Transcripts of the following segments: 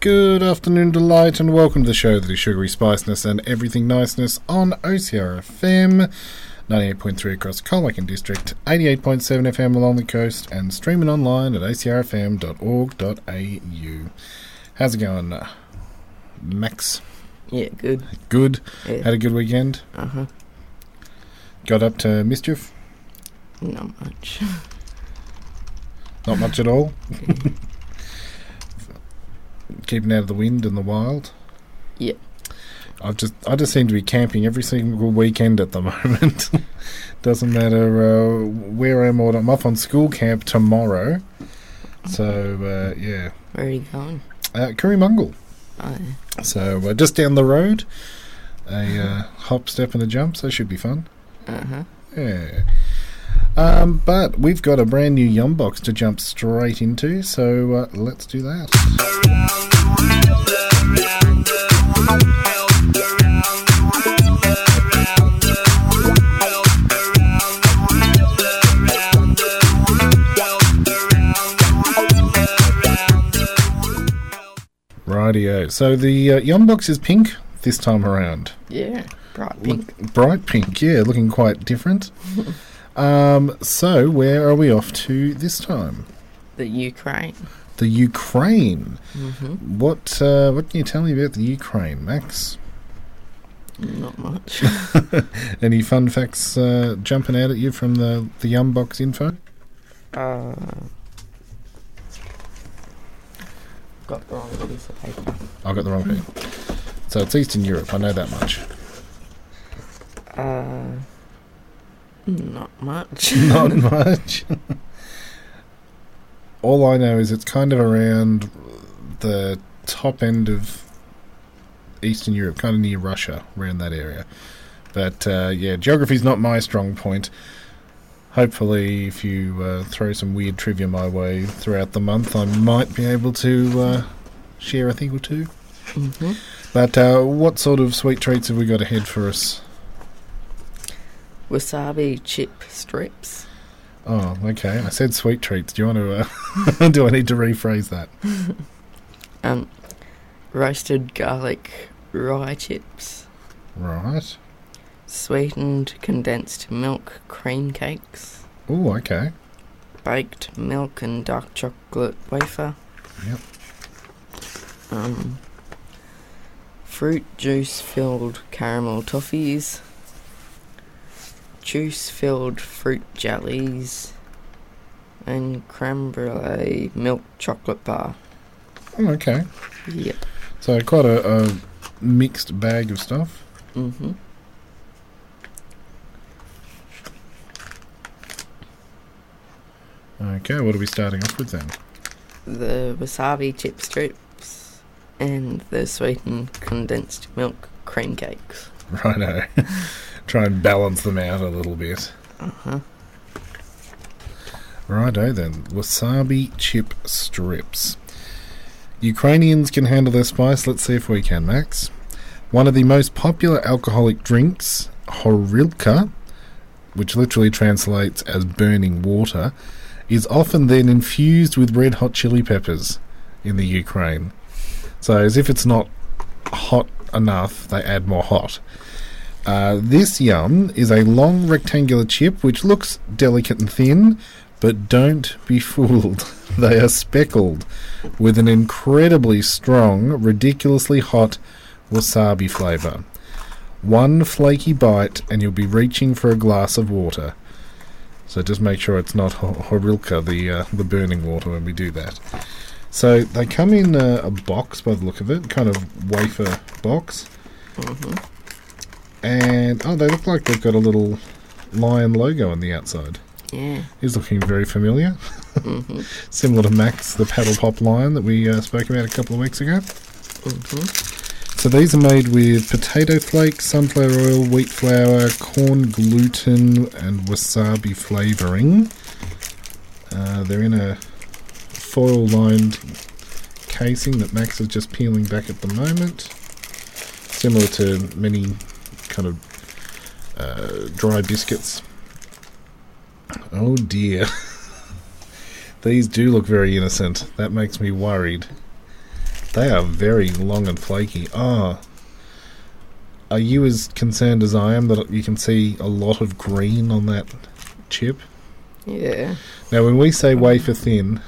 Good afternoon, delight, and welcome to the show that is sugary spiciness and everything niceness on OCR FM. 98.3 across the Colmacan district, 88.7 FM along the coast, and streaming online at ocrfm.org.au. How's it going, uh, Max? Yeah, good. Good? Yeah. Had a good weekend? Uh huh. Got up to mischief? Not much. Not much at all? Keeping out of the wind and the wild? Yeah. I've just I just seem to be camping every single weekend at the moment. Doesn't matter uh, where I am or. I'm off on school camp tomorrow. So uh, yeah, Where are you going? uh, Currymungle. Oh, So uh, just down the road, a uh, hop, step, and a jump. So should be fun. uh huh. Yeah. Um, but we've got a brand new Yum box to jump straight into. So uh, let's do that. Rightio. So the uh, Yum box is pink this time around. Yeah, bright pink. Bright pink, yeah, looking quite different. um, so where are we off to this time? The Ukraine. The Ukraine. Mm-hmm. What uh, what can you tell me about the Ukraine, Max? Not much. Any fun facts uh, jumping out at you from the the Yum box info? uh, got the wrong piece of paper. I got the wrong thing. So it's Eastern Europe. I know that much. Uh, not much. Not much. All I know is it's kind of around the top end of Eastern Europe, kind of near Russia, around that area. But uh, yeah, geography's not my strong point. Hopefully, if you uh, throw some weird trivia my way throughout the month, I might be able to uh, share a thing or two. hmm But uh, what sort of sweet treats have we got ahead for us? Wasabi chip strips. Oh, okay. I said sweet treats. Do you want to? Uh, do I need to rephrase that? Um, roasted garlic rye chips. Right. Sweetened condensed milk cream cakes. Oh, okay. baked milk and dark chocolate wafer. Yep. Um, fruit juice filled caramel toffees. Juice filled fruit jellies. And creme brulee milk chocolate bar. Oh, okay. Yep. So quite a, a mixed bag of stuff. Mm-hmm. Okay, what are we starting off with then? The wasabi chip strips and the sweetened condensed milk cream cakes. Righto. Try and balance them out a little bit. Uh-huh. Righto then. Wasabi chip strips. Ukrainians can handle their spice. Let's see if we can, Max. One of the most popular alcoholic drinks, horilka, which literally translates as burning water, is often then infused with red hot chili peppers in the Ukraine. So, as if it's not hot enough, they add more hot. Uh, this yum is a long rectangular chip which looks delicate and thin, but don't be fooled. they are speckled with an incredibly strong, ridiculously hot wasabi flavour. One flaky bite, and you'll be reaching for a glass of water. So just make sure it's not Horilka, the uh, the burning water, when we do that. So they come in uh, a box by the look of it, kind of wafer box. And oh, they look like they've got a little lion logo on the outside. Yeah. He's looking very familiar. Similar to Max, the paddle pop lion that we uh, spoke about a couple of weeks ago. So these are made with potato flakes, sunflower oil, wheat flour, corn gluten, and wasabi flavouring. Uh, they're in a foil lined casing that Max is just peeling back at the moment. Similar to many kind of uh, dry biscuits. Oh dear. These do look very innocent. That makes me worried. They are very long and flaky. Ah. Are you as concerned as I am that you can see a lot of green on that chip? Yeah. Now, when we say wafer thin,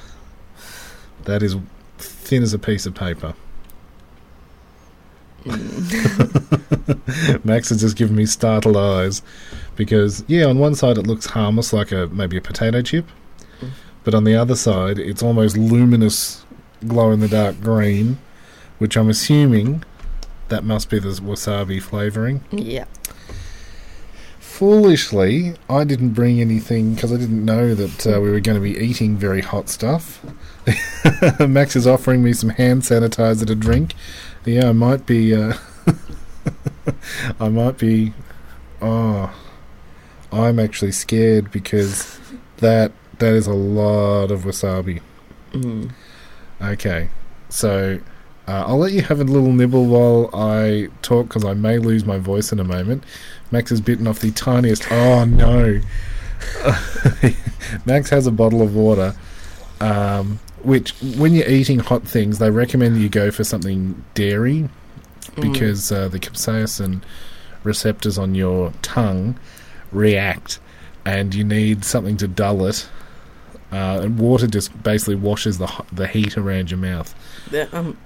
that is thin as a piece of paper. Max has just given me startled eyes because, yeah, on one side it looks harmless, like a maybe a potato chip, but on the other side it's almost luminous, glow in the dark green, which I'm assuming that must be the wasabi flavouring. Yeah. Foolishly, I didn't bring anything because I didn't know that uh, we were going to be eating very hot stuff. Max is offering me some hand sanitizer to drink. Yeah, I might be. Uh, I might be. Oh, I'm actually scared because that that is a lot of wasabi. Mm. Okay, so uh, I'll let you have a little nibble while I talk because I may lose my voice in a moment. Max has bitten off the tiniest. Oh no! Max has a bottle of water, um, which when you're eating hot things, they recommend that you go for something dairy because uh, the capsaicin receptors on your tongue react, and you need something to dull it. Uh, and water just basically washes the the heat around your mouth. The um,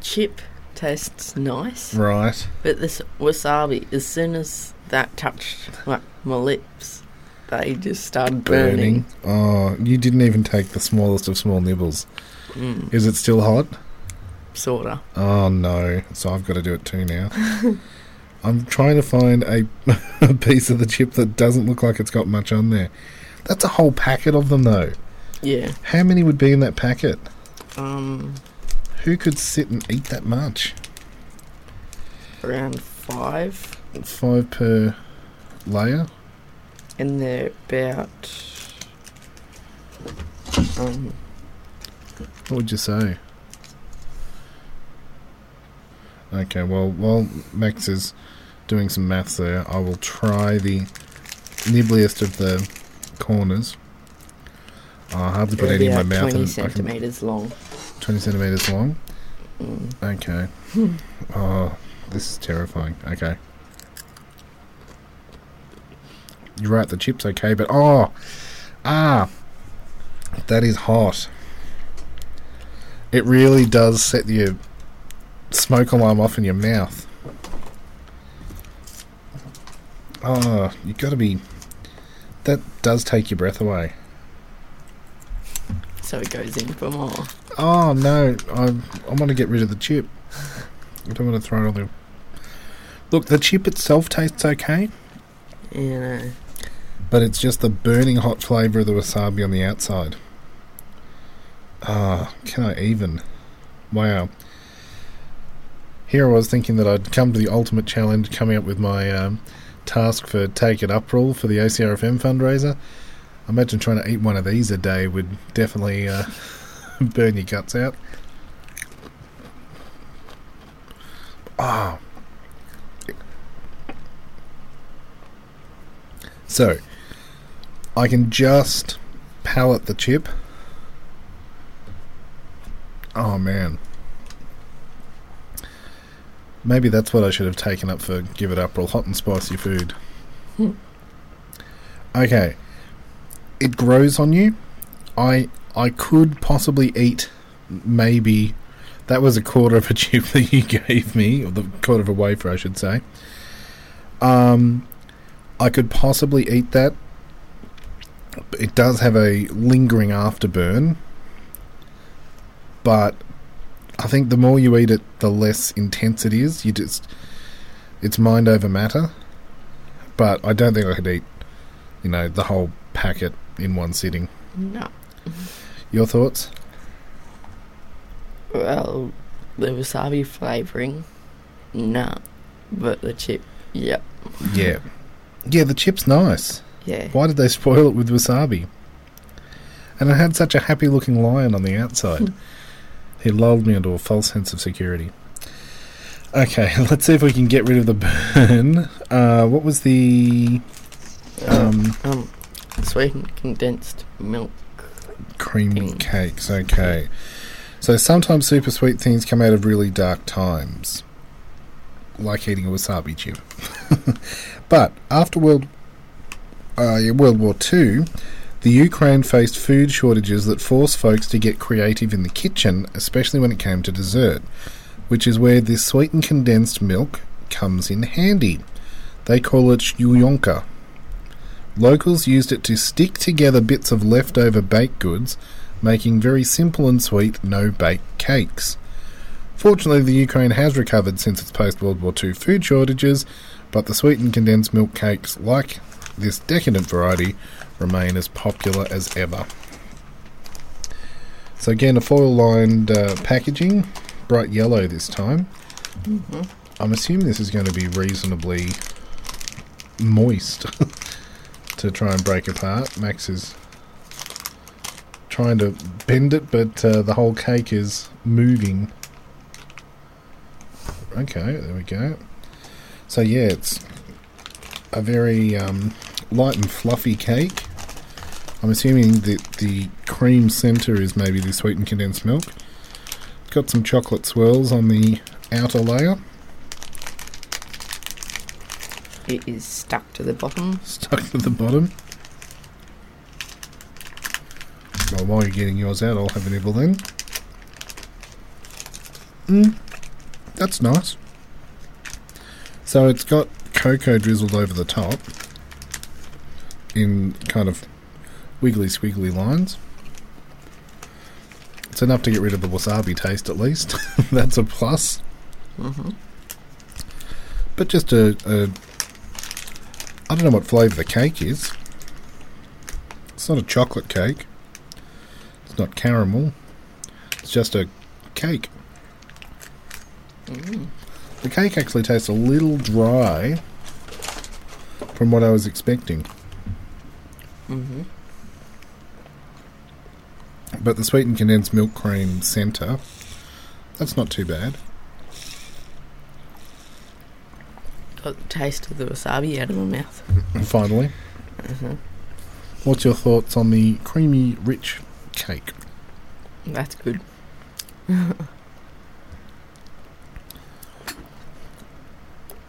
chip tastes nice, Right. but this wasabi, as soon as that touched like, my lips, they just started burning. Oh, you didn't even take the smallest of small nibbles. Mm, Is it still hot? sorta. Oh no! So I've got to do it too now. I'm trying to find a, a piece of the chip that doesn't look like it's got much on there. That's a whole packet of them, though. Yeah. How many would be in that packet? Um, Who could sit and eat that much? around five, Five per layer. and they're about. Um, What would you say? Okay, well, while Max is doing some maths there, I will try the nibbliest of the corners. I'll hardly put any in my mouth. twenty centimeters long. 20 centimeters long. Mm. Okay. oh, this is terrifying. Okay. You're right, the chip's okay, but oh, ah, that is hot. It really does set your smoke alarm off in your mouth. Oh, you got to be. That does take your breath away. So it goes in for more. Oh no, I I want to get rid of the chip. I don't want to throw it on the. Look, the chip itself tastes okay, You know. but it's just the burning hot flavour of the wasabi on the outside. Ah, can I even? Wow. Here I was thinking that I'd come to the ultimate challenge, coming up with my um, task for Take It Up rule for the OCRFM fundraiser. Imagine trying to eat one of these a day would definitely uh, burn your guts out. Ah. So, I can just palate the chip. Oh man. Maybe that's what I should have taken up for Give It Up Roll Hot and Spicy Food. okay. It grows on you. I I could possibly eat maybe that was a quarter of a chip that you gave me, or the quarter of a wafer I should say. Um I could possibly eat that It does have a lingering afterburn, but I think the more you eat it, the less intense it is. You just, it's mind over matter. But I don't think I could eat, you know, the whole packet in one sitting. No. Your thoughts? Well, the wasabi flavouring, no. But the chip, yep. Yeah. Yeah, the chip's nice. Yeah. Why did they spoil it with wasabi? And it had such a happy looking lion on the outside. he lulled me into a false sense of security. Okay, let's see if we can get rid of the burn. Uh, what was the um, Um, sweetened condensed milk. Cream Thing. cakes? Okay. So sometimes super sweet things come out of really dark times. Like eating a wasabi chip. but after World uh, World War Two, the Ukraine faced food shortages that forced folks to get creative in the kitchen, especially when it came to dessert, which is where this sweetened condensed milk comes in handy. They call it shuyonka. Locals used it to stick together bits of leftover baked goods, making very simple and sweet no bake cakes. Fortunately, the Ukraine has recovered since its post World War II food shortages, but the sweetened condensed milk cakes, like this decadent variety, remain as popular as ever. So, again, a foil lined uh, packaging, bright yellow this time. I'm assuming this is going to be reasonably moist to try and break apart. Max is trying to bend it, but uh, the whole cake is moving. Okay, there we go. So yeah, it's a very um, light and fluffy cake. I'm assuming that the cream centre is maybe the sweetened condensed milk. Got some chocolate swirls on the outer layer, It is stuck to the bottom. stuck to the bottom. Well, while you're getting yours out, I'll have a nibble then. Mm, that's nice. So it's got cocoa drizzled over the top in kind of wiggly squiggly lines. It's enough to get rid of the wasabi taste at least. That's a plus. hmm But just a, a I don't know what flavour the cake is. It's not a chocolate cake. It's not caramel. It's just a cake. The cake actually tastes a little dry from what I was expecting. hmm But the sweetened condensed milk cream centre, that's not too bad. Got the taste of the wasabi out of my mouth. Finally, what's your thoughts on the creamy, rich cake? That's good.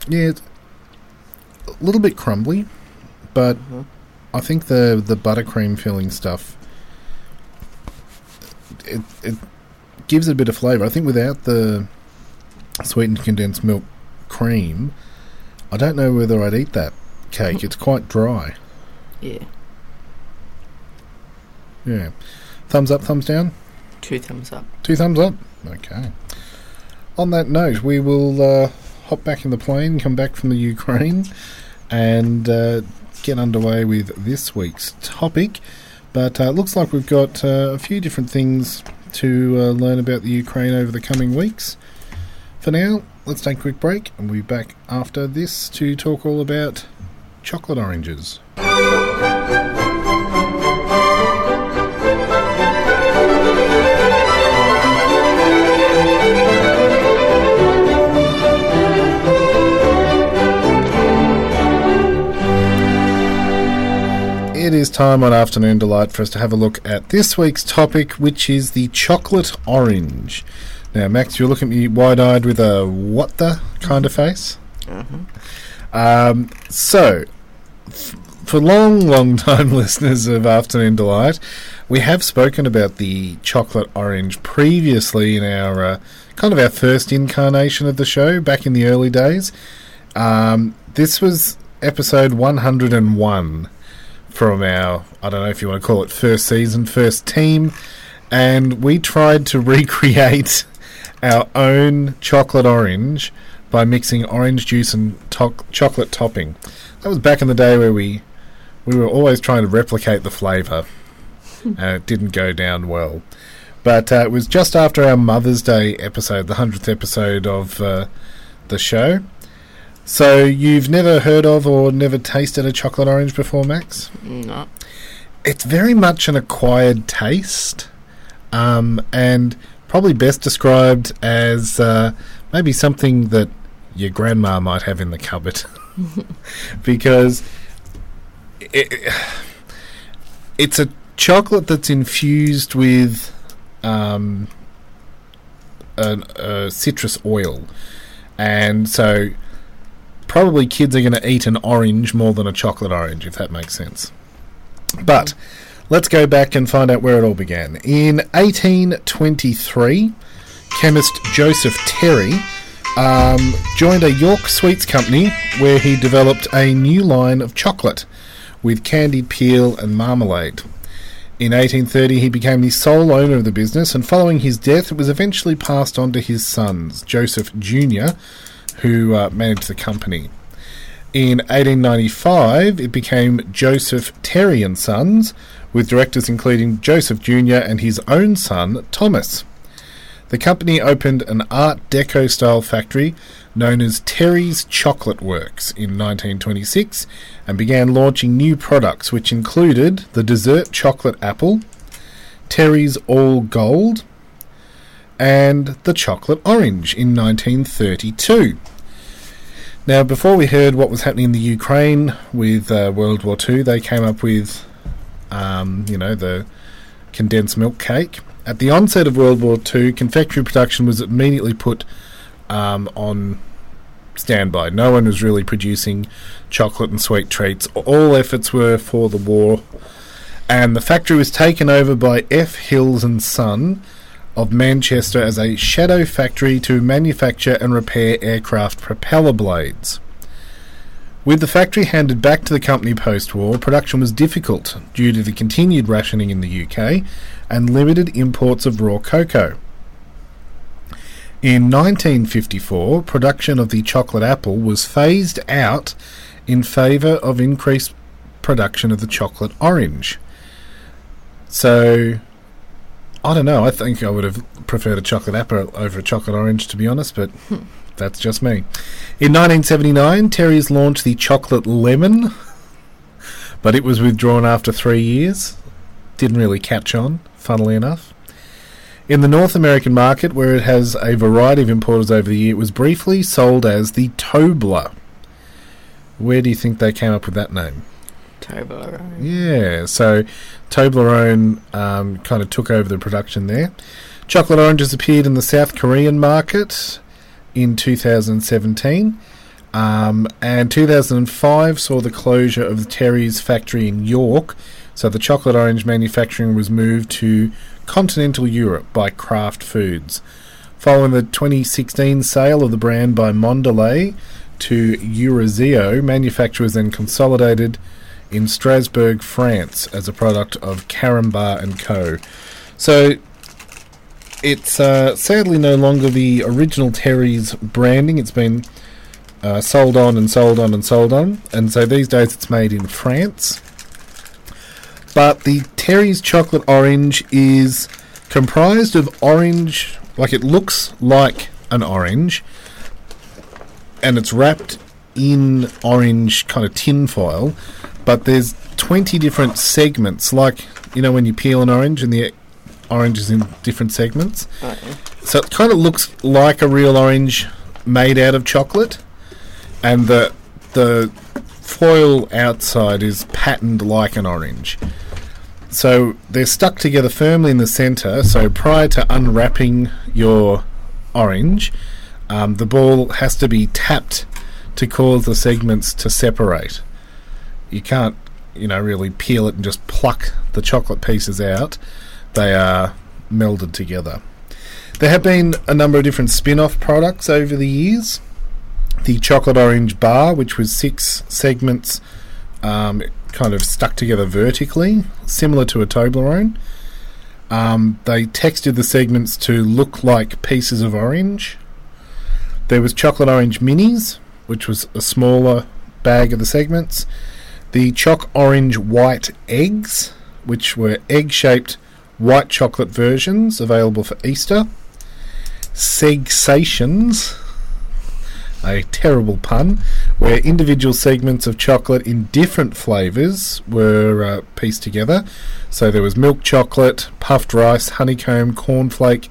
Yeah, it's a little bit crumbly, but Mhm. I think the the buttercream filling stuff it it gives it a bit of flavour. I think without the sweetened condensed milk cream, I don't know whether I'd eat that cake. It's quite dry. Yeah. Yeah. Thumbs up, thumbs down. Two thumbs up. Two thumbs up. Okay. On that note, we will uh, hop back in the plane, come back from the Ukraine, and uh, get underway with this week's topic. But uh, it looks like we've got uh, a few different things to uh, learn about the Ukraine over the coming weeks. For now, let's take a quick break, and we'll be back after this to talk all about chocolate oranges. It is time on Afternoon Delight for us to have a look at this week's topic, which is the chocolate orange. Now, Max, you're looking at me wide eyed with a what the kind of face. Um, so, f- for long, long time listeners of Afternoon Delight, we have spoken about the chocolate orange previously in our uh, kind of our first incarnation of the show back in the early days. Um, this was episode 101 from our, I don't know if you want to call it first season, first team, and we tried to recreate our own chocolate orange by mixing orange juice and to- chocolate topping. That was back in the day where we we were always trying to replicate the flavour, and it didn't go down well. But uh, it was just after our Mother's Day episode, the hundredth episode of uh, the show. So you've never heard of or never tasted a chocolate orange before, Max? No. It's very much an acquired taste, um, and probably best described as uh, maybe something that your grandma might have in the cupboard, because it, it's a chocolate that's infused with um, an, a citrus oil, and so probably kids are going to eat an orange more than a chocolate orange, if that makes sense. But let's go back and find out where it all began. In 1823, chemist Joseph Terry um, joined a York sweets company where he developed a new line of chocolate with candied peel and marmalade. In 1830, he became the sole owner of the business, and following his death, it was eventually passed on to his sons, Joseph Jr., who uh, managed the company. In 1895, it became Joseph Terry and Sons, with directors including Joseph Jr. and his own son, Thomas. The company opened an Art Deco style factory known as Terry's Chocolate Works in 1926 and began launching new products, which included the dessert chocolate apple, Terry's All Gold, and the chocolate orange in 1932. Now, before we heard what was happening in the Ukraine with uh, World War II, they came up with, um, you know, the condensed milk cake. At the onset of World War II, confectionery production was immediately put um, on standby. No one was really producing chocolate and sweet treats. All efforts were for the war, and the factory was taken over by F. Hills and Son of Manchester as a shadow factory to manufacture and repair aircraft propeller blades. With the factory handed back to the company post war, production was difficult due to the continued rationing in the UK and limited imports of raw cocoa. In 1954, production of the chocolate apple was phased out in favour of increased production of the chocolate orange. So, I don't know. I think I would have preferred a chocolate apple over a chocolate orange, to be honest, but hmm. That's just me. In 1979, Terry's launched the chocolate lemon, but it was withdrawn after three years. Didn't really catch on, funnily enough. In the North American market, where it has a variety of importers over the year, it was briefly sold as the Tobler. Where do you think they came up with that name? Toblerone. Yeah, so Toblerone um, kind of took over the production there. Chocolate oranges appeared in the South Korean market in 2017. Um, and 2005 saw the closure of the Terry's factory in York, so the chocolate orange manufacturing was moved to continental Europe by Kraft Foods. Following the 2016 sale of the brand by Mondelez to Eurazeo, manufacture was then consolidated in Strasbourg, France, as a product of Carambar and Co. So it's uh, sadly no longer the original Terry's branding. It's been uh, sold on and sold on and sold on, and so these days it's made in France. But the Terry's chocolate orange is comprised of orange, like it looks like an orange, and it's wrapped in orange kind of tin foil. But there's 20 different segments, like you know when you peel an orange and the orange is in different segments. Oh, yeah. So it kind of looks like a real orange made out of chocolate, and the the foil outside is patterned like an orange. So they're stuck together firmly in the centre. So prior to unwrapping your orange, um, the ball has to be tapped to cause the segments to separate. You can't, you know, really peel it and just pluck the chocolate pieces out. They are melded together. There have been a number of different spin off products over the years. The chocolate orange bar, which was six segments um, kind of stuck together vertically, similar to a Toblerone. Um, they textured the segments to look like pieces of orange. There was chocolate orange minis, which was a smaller bag of the segments. The choc orange white eggs, which were egg shaped white chocolate versions available for Easter. Segsations, a terrible pun, where individual segments of chocolate in different flavours were uh, pieced together. So there was milk chocolate, puffed rice, honeycomb, cornflake,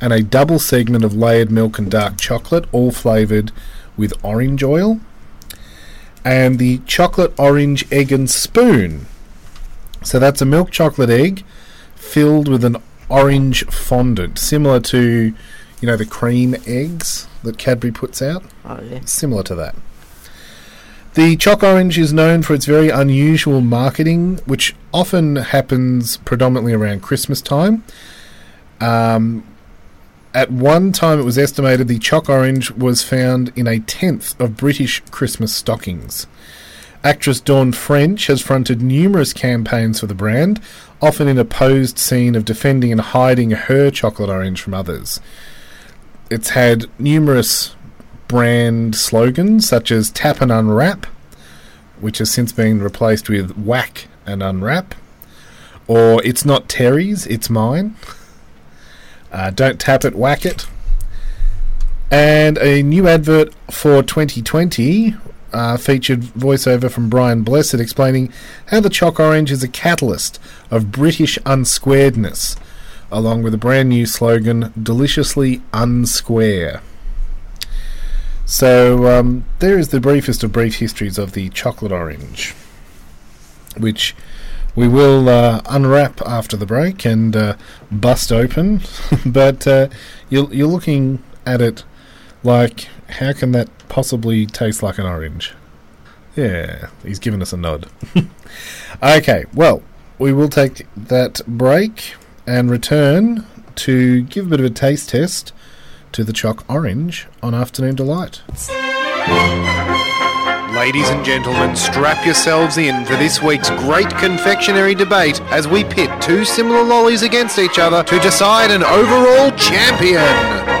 and a double segment of layered milk and dark chocolate, all flavoured with orange oil. And the chocolate orange egg and spoon. So that's a milk chocolate egg filled with an orange fondant, similar to, you know, the cream eggs that Cadbury puts out Oh yeah. similar to that. The Choc Orange is known for its very unusual marketing, which often happens predominantly around Christmas time. Um, at one time, it was estimated the Choc Orange was found in a tenth of British Christmas stockings. Actress Dawn French has fronted numerous campaigns for the brand, often in a posed scene of defending and hiding her chocolate orange from others. It's had numerous brand slogans such as Tap and Unwrap, which has since been replaced with Whack and Unwrap, or It's Not Terry's, It's Mine. Uh, don't tap it, whack it. And a new advert for 2020 uh, featured voiceover from Brian Blessed explaining how the Choc Orange is a catalyst of British unsquaredness, along with a brand new slogan, Deliciously Unsquare. So, um, there is the briefest of brief histories of the chocolate orange, which we will uh, unwrap after the break and uh, bust open. but uh, you're, you're looking at it like, how can that possibly taste like an orange? Yeah, he's given us a nod. okay, well, we will take that break and return to give a bit of a taste test to the Choc Orange on Afternoon Delight. Ladies and gentlemen, strap yourselves in for this week's great confectionery debate as we pit two similar lollies against each other to decide an overall champion.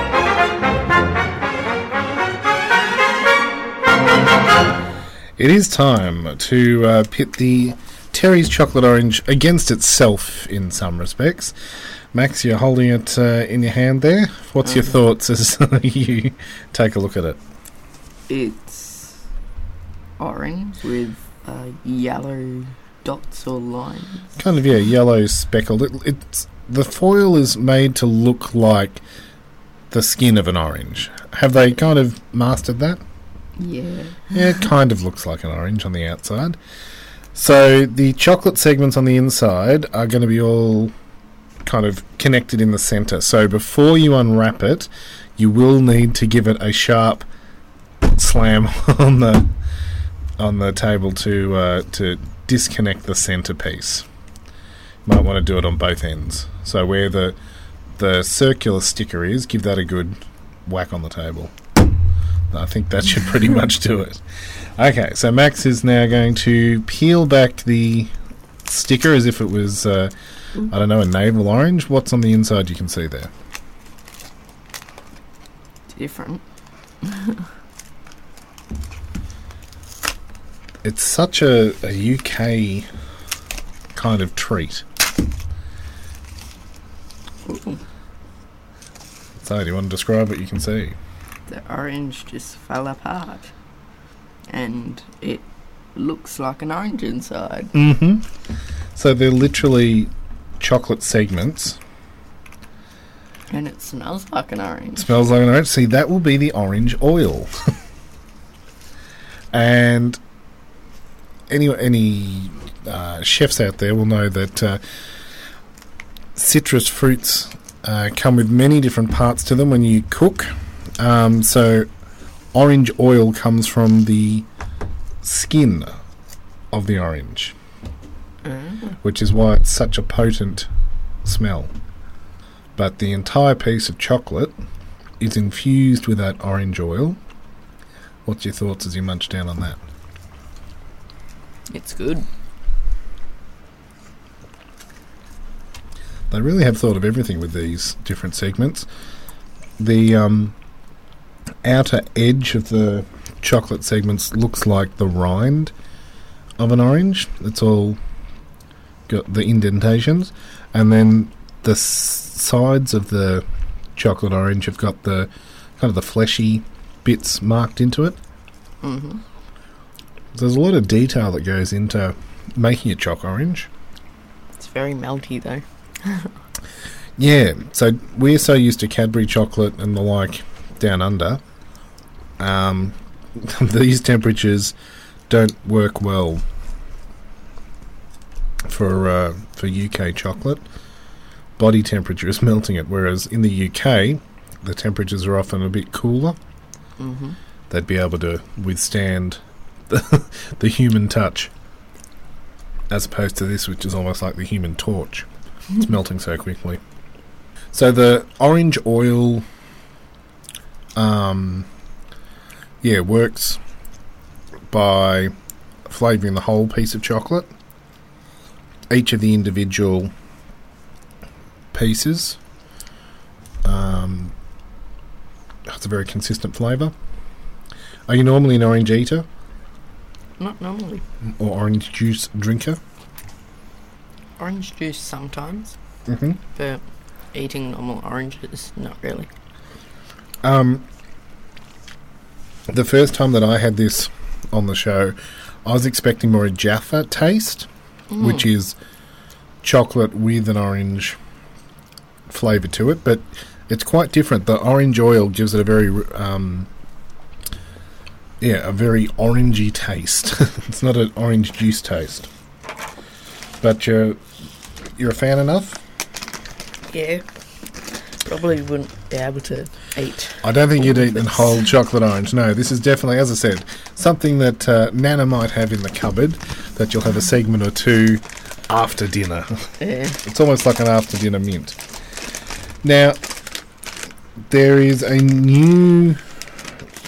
It is time to uh, pit the Terry's Chocolate Orange against itself in some respects. Max, you're holding it uh, in your hand there. What's your thoughts as you take a look at it? It's orange with uh, yellow dots or lines. Kind of, yeah, yellow speckled. It, it's the foil is made to look like the skin of an orange. Have they kind of mastered that? Yeah. Yeah, it kind of looks like an orange on the outside. So the chocolate segments on the inside are going to be all kind of connected in the center. So before you unwrap it, you will need to give it a sharp slam on the on the table to uh, to disconnect the centerpiece. You might want to do it on both ends. So where the the circular sticker is, give that a good whack on the table. I think that should pretty much do it. Okay, so Max is now going to peel back the sticker as if it was, uh, I don't know, a navel orange. What's on the inside you can see there? Different. It's such a, a UK kind of treat. Ooh, So, do you want to describe what you can see? The orange just fell apart. And it looks like an orange inside. Mm-hmm. So they're literally chocolate segments. And it smells like an orange. Smells like an orange. See, that will be the orange oil. and any any uh, chefs out there will know that uh, citrus fruits uh, come with many different parts to them when you cook. Um, so, orange oil comes from the skin of the orange, mm. which is why it's such a potent smell. But the entire piece of chocolate is infused with that orange oil. What's your thoughts as you munch down on that? It's good. They really have thought of everything with these different segments. The um, outer edge of the chocolate segments looks like the rind of an orange. It's all got the indentations, and then the s- sides of the chocolate orange have got the kind of the fleshy bits marked into it. hmm There's a lot of detail that goes into making a choc orange. It's very melty though. Yeah, so we're so used to Cadbury chocolate and the like down under. Um, these temperatures don't work well for uh, for UK chocolate. Body temperature is melting it, whereas in the UK, the temperatures are often a bit cooler. hmm They'd be able to withstand the, the human touch, as opposed to this, which is almost like the human torch. It's melting so quickly. So the orange oil, um, yeah, works by flavouring the whole piece of chocolate. Each of the individual pieces um, has a very consistent flavour. Are you normally an orange eater Not normally. or orange juice drinker? Orange juice sometimes, Mm-hmm. but eating normal oranges, not really. Um, the first time that I had this on the show, I was expecting more a Jaffa taste, which is chocolate with an orange flavour to it, but it's quite different. The orange oil gives it a very, um, yeah, a very orangey taste. it's not an orange juice taste. But you're you're a fan enough. Yeah. Probably wouldn't able to eat. I don't think you'd eat a whole chocolate orange. No, this is definitely, as I said, something that uh, Nana might have in the cupboard that you'll have a segment or two after dinner. Yeah. It's almost like an after dinner mint. Now, there is a new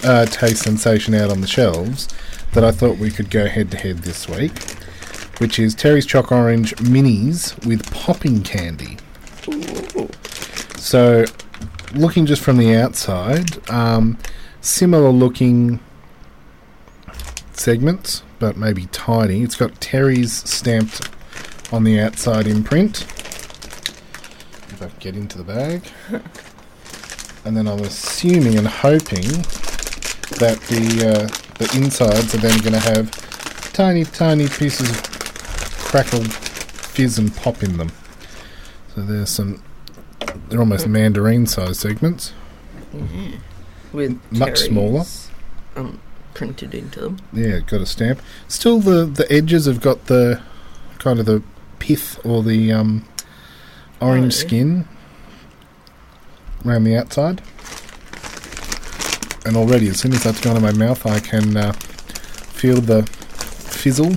uh, taste sensation out on the shelves that I thought we could go head to head this week, which is Terry's Choc Orange Minis with popping candy. So, looking just from the outside, um, similar looking segments, but maybe tiny. It's got Terry's stamped on the outside imprint. If I can get into the bag. and then I'm assuming and hoping that the uh, the insides are then going to have tiny, tiny pieces of crackle, fizz, and pop in them. So there's some. They're almost mandarin-sized segments. With Much smaller. Um, printed into them. Yeah, got a stamp. Still, the the edges have got the kind of the pith or the um, orange Oh, skin around the outside. And already, as soon as that's gone in my mouth, I can uh, feel the fizzle.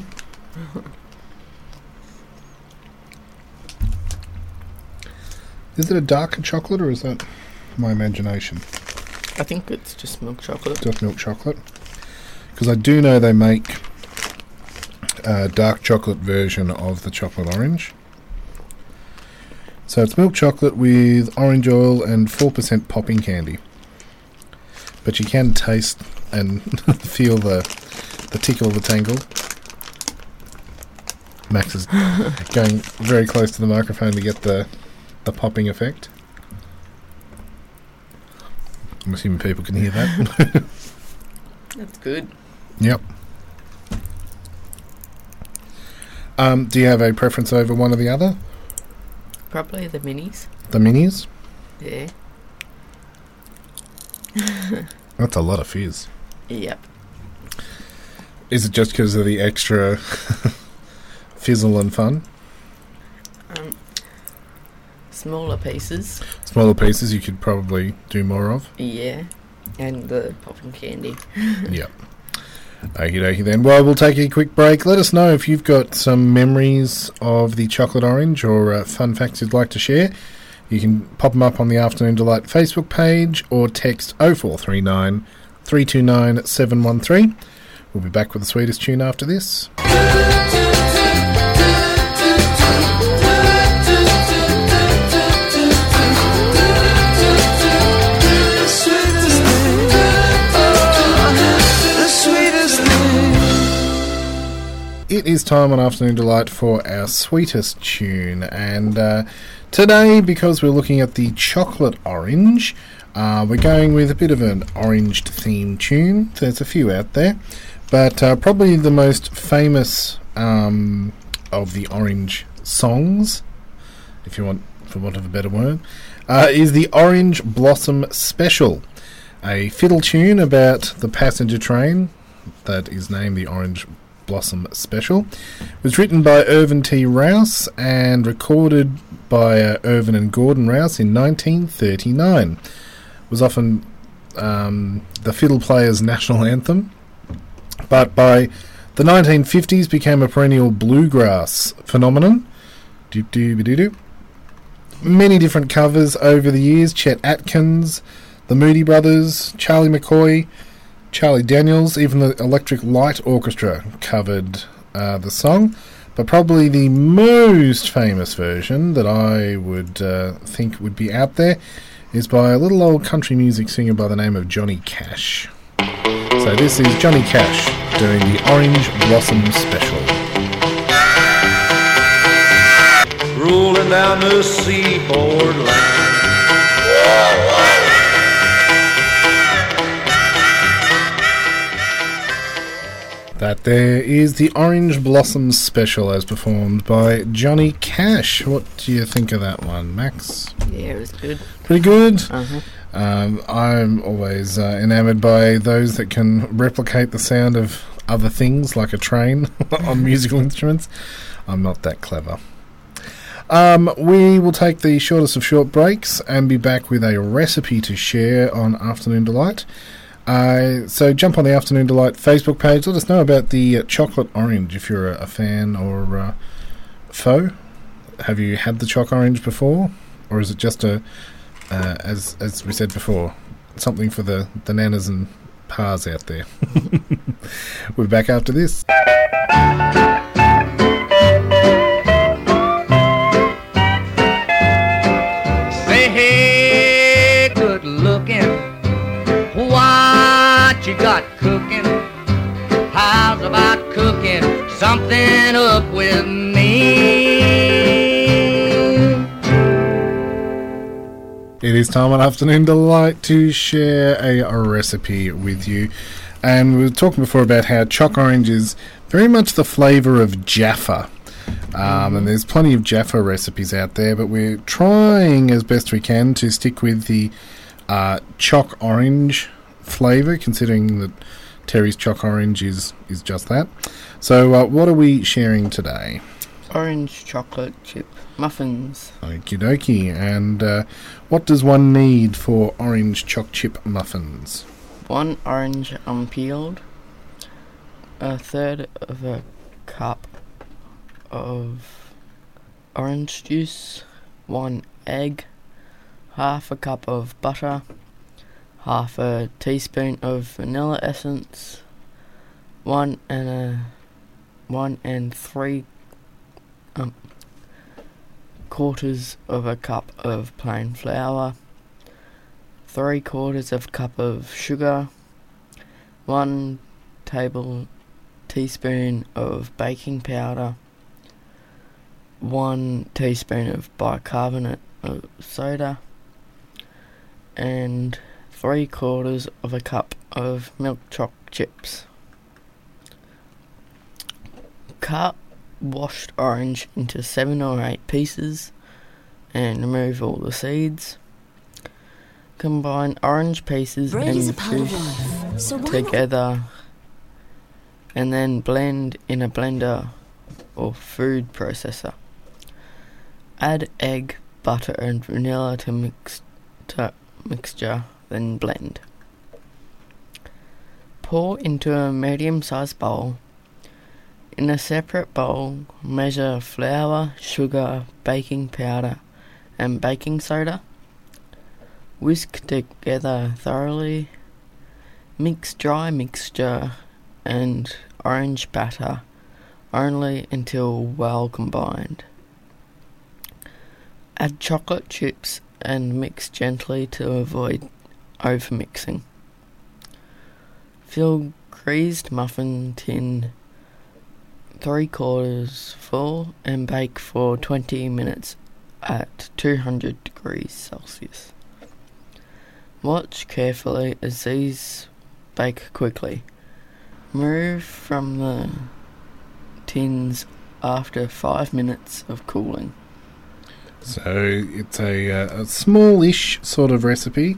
Is it a darker chocolate or is that my imagination? I think it's just milk chocolate. just milk chocolate. Because I do know they make a dark chocolate version of the chocolate orange. So it's milk chocolate with orange oil and 4% popping candy. But you can taste and feel the, the tickle of the tangle. Max is going very close to the microphone to get the, the popping effect. I'm assuming people can hear that. That's good. Yep. Um, do you have a preference over one or the other? Probably the minis. The minis? Yeah. That's a lot of fizz. Yep. Is it just because of the extra fizzle and fun? Smaller pieces. Smaller pieces you could probably do more of. Yeah. And the popping candy. Yep. Okie dokie then. Well, we'll take a quick break. Let us know if you've got some memories of the chocolate orange or uh, fun facts you'd like to share. You can pop them up on the Afternoon Delight Facebook page or text 0439 329 713. We'll be back with the sweetest tune after this. It is time on Afternoon Delight for our sweetest tune. And uh, today, because we're looking at the chocolate orange, uh, we're going with a bit of an orange theme tune. There's a few out there, but uh, probably the most famous um, of the orange songs, if you want, for want of a better word, uh, is the Orange Blossom Special, a fiddle tune about the passenger train that is named the Orange Blossom Special. It was written by Ervin T. Rouse and recorded by uh, Ervin and Gordon Rouse in 1939. It was often um, the fiddle player's national anthem, but by the 1950s became a perennial bluegrass phenomenon. Doop doop doo doo. Many different covers over the years. Chet Atkins, the Moody Brothers, Charlie McCoy, Charlie Daniels, even the Electric Light Orchestra covered uh, the song. But probably the most famous version that I would uh, think would be out there is by a little old country music singer by the name of Johnny Cash. So this is Johnny Cash doing the Orange Blossom Special. rolling down the seaboard line. That there is the Orange Blossom Special as performed by Johnny Cash. What do you think of that one, Max? Yeah, it was good. Pretty good. Uh-huh. Um, I'm always uh, enamoured by those that can replicate the sound of other things, like a train, on musical instruments. I'm not that clever. Um, we will take the shortest of short breaks and be back with a recipe to share on Afternoon Delight. Uh, so jump on the Afternoon Delight Facebook page. Let us know about the uh, chocolate orange if you're a, a fan or uh, foe. Have you had the choc orange before, or is it just a, uh, as as we said before, something for the the nanas and pars out there? We're back after this. Something up with me? It is time on Afternoon Delight to share a, recipe with you. And we were talking before about how choc orange is very much the flavour of Jaffa. Um, and there's plenty of Jaffa recipes out there, but we're trying as best we can to stick with the uh, choc orange flavour, considering that Terry's choc orange is, is just that. So, uh, what are we sharing today? Orange chocolate chip muffins. Okie dokie. And uh, what does one need for orange choc chip muffins? One orange unpeeled. A third of a cup of orange juice. One egg. Half a cup of butter. Half a teaspoon of vanilla essence. One and a one and three um, quarters of a cup of plain flour, three quarters of a cup of sugar, one table teaspoon of baking powder, one teaspoon of bicarbonate of soda, and three quarters of a cup of milk choc chips. Cut washed orange into seven or eight pieces and remove all the seeds. Combine orange pieces Bread and is a part of juice. So together and then blend in a blender or food processor. Add egg, butter and vanilla to mix to mixture, then blend. Pour into a medium sized bowl. In a separate bowl, measure flour, sugar, baking powder, and baking soda. Whisk together thoroughly. Mix dry mixture and orange batter only until well combined. Add chocolate chips and mix gently to avoid overmixing. Fill greased muffin tin three quarters full and bake for 20 minutes at 200 degrees Celsius. Watch carefully as these bake quickly. Remove from the tins after 5 minutes of cooling. So it's a, uh, a small-ish sort of recipe.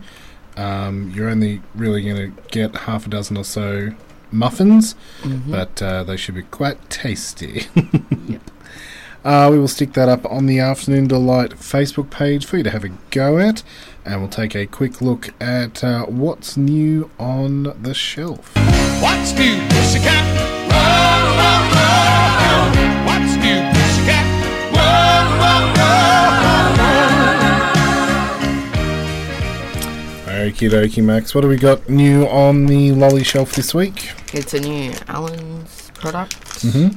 Um, you're only really going to get half a dozen or so muffins, but uh, they should be quite tasty. Yep. Uh, we will stick that up on the Afternoon Delight Facebook page for you to have a go at, and we'll take a quick look at uh, what's new on the shelf. What's new, pussycat? Whoa, whoa, whoa. Okie dokie, Max. What do we got new on the lolly shelf this week? It's a new Allen's product. Mhm.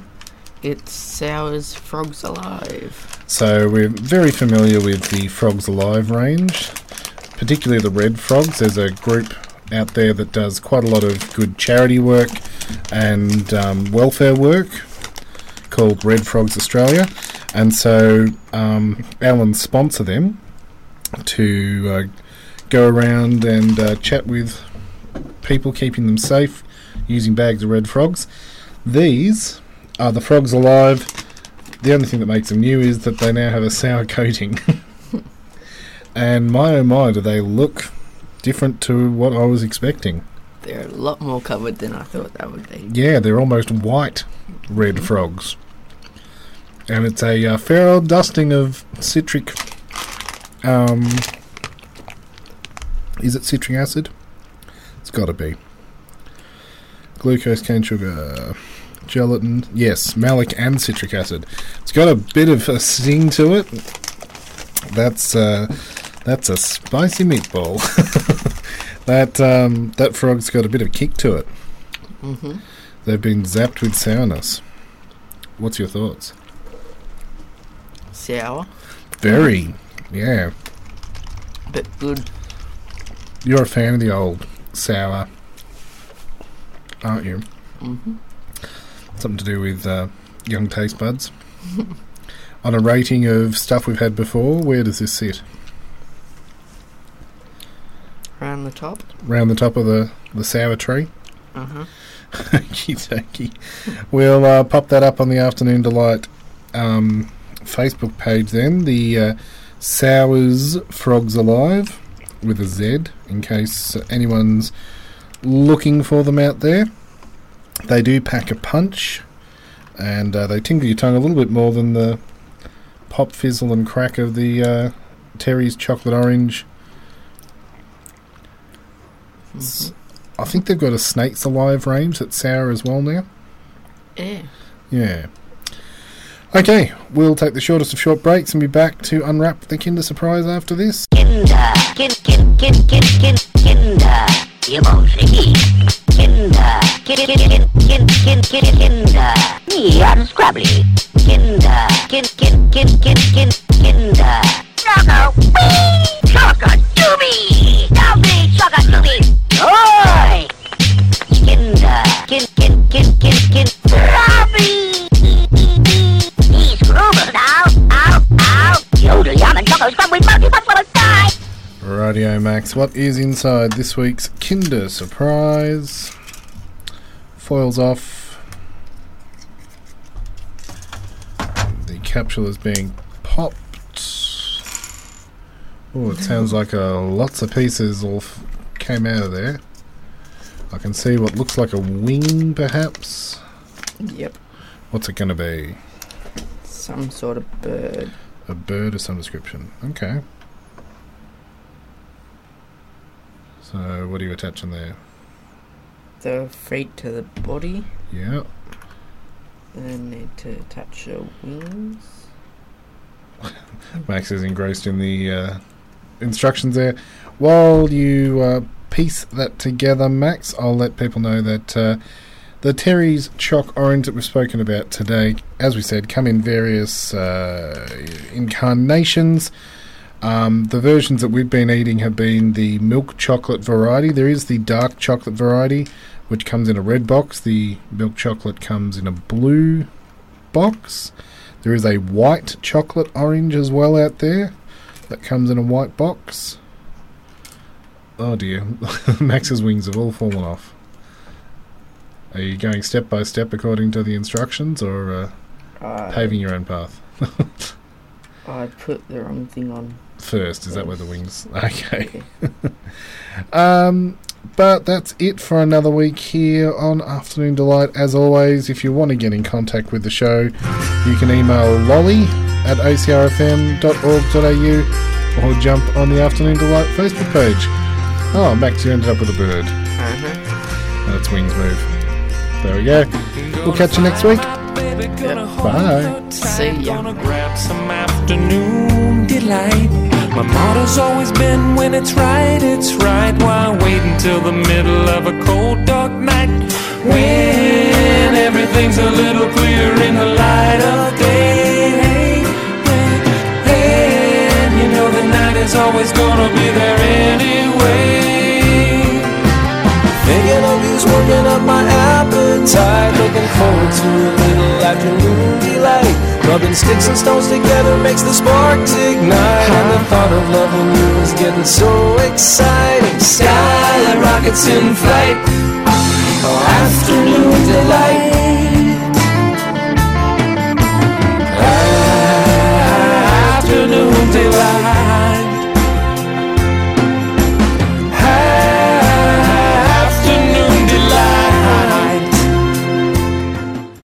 It's Sours Frogs Alive. So we're very familiar with the Frogs Alive range, particularly the Red Frogs. There's a group out there that does quite a lot of good charity work and um, welfare work called Red Frogs Australia, and so um, Allen sponsor them to uh, go around and uh, chat with people, keeping them safe using bags of red frogs. These are the frogs alive. The only thing that makes them new is that they now have a sour coating. and my oh my, do they look different to what I was expecting. They're a lot more covered than I thought they would be. Yeah, they're almost white red frogs. And it's a uh, fair old dusting of citric. Um, is it citric acid? It's got to be. Glucose, cane sugar, gelatin. Yes, malic and citric acid. It's got a bit of a sting to it. That's uh, that's a spicy meatball. that um, that frog's got a bit of kick to it. hmm They've been zapped with sourness. What's your thoughts? Sour, Very, yeah. but good. You're a fan of the old sour, aren't you? hmm Something to do with uh, young taste buds. On a rating of stuff we've had before, where does this sit? Around the top. Round the top of the, the sour tree? Uh huh. Okie dokie. We'll uh, pop that up on the Afternoon Delight um, Facebook page then. The uh, Sours Frogs Alive with a Z, in case anyone's looking for them out there. They do pack a punch, and uh, they tingle your tongue a little bit more than the pop, fizzle, and crack of the uh, Terry's Chocolate Orange. S- I think they've got a Snakes Alive range that's sour as well now. Yeah. Yeah. Okay, we'll take the shortest of short breaks and be back to unwrap the Kinder Surprise after this. Kinder, kin, kin, kin, kin, kin, Kinder, you won't eat. Kinder, kin, kin, kin, kin, kin, kin, Kinder, me unscrabbly. Kinder, kin, kin, kin, kin, kin, Kinder. Choco, wee, choco, doobie, doobie, choco, doobie, oi. Kinder, kin, kin, kin, kin, kin, Robbie. He's grooving now, ow, ow. Yum, and choco scrub with monkey, what will die? Radio Max, what is inside this week's Kinder Surprise? Foils off. The capsule is being popped. Oh, it sounds like uh, lots of pieces all f- came out of there. I can see what looks like a wing, perhaps. Yep. What's it going to be? Some sort of bird. A bird of some description. Okay. So, what are you attaching there? The feet to the body. Yeah. Then need to attach the wings. Max is engrossed in the uh, instructions there. While you uh, piece that together, Max, I'll let people know that uh, the Terry's Choc Orange that we've spoken about today, as we said, come in various uh, incarnations. Um, the versions that we've been eating have been the milk chocolate variety. There is the dark chocolate variety, which comes in a red box. The milk chocolate comes in a blue box. There is a white chocolate orange as well out there that comes in a white box. Oh dear, Max's wings have all fallen off. Are you going step by step according to the instructions or uh, I, paving your own path? I put the wrong thing on. First, is that where the wings? Okay. Um, but that's it for another week here on Afternoon Delight. As always, if you want to get in contact with the show, you can email lolly at acrfm.org.au or jump on the Afternoon Delight Facebook page. Oh, Max, you ended up with a bird. Uh-huh. That's wings move. There we go. We'll catch you next week. Bye. See ya. Gonna grab some afternoon delight. My motto's always been when it's right, it's right. Why wait until the middle of a cold, dark night? When everything's a little clearer in the light of day. And you know the night is always gonna be there anyway. Thinking of you's working up my appetite. Looking forward to a little afternoon delight. Rubbing sticks and stones together makes the sparks ignite. And the thought of loving you is getting so exciting. Skyline rockets in flight. Oh, afternoon delight.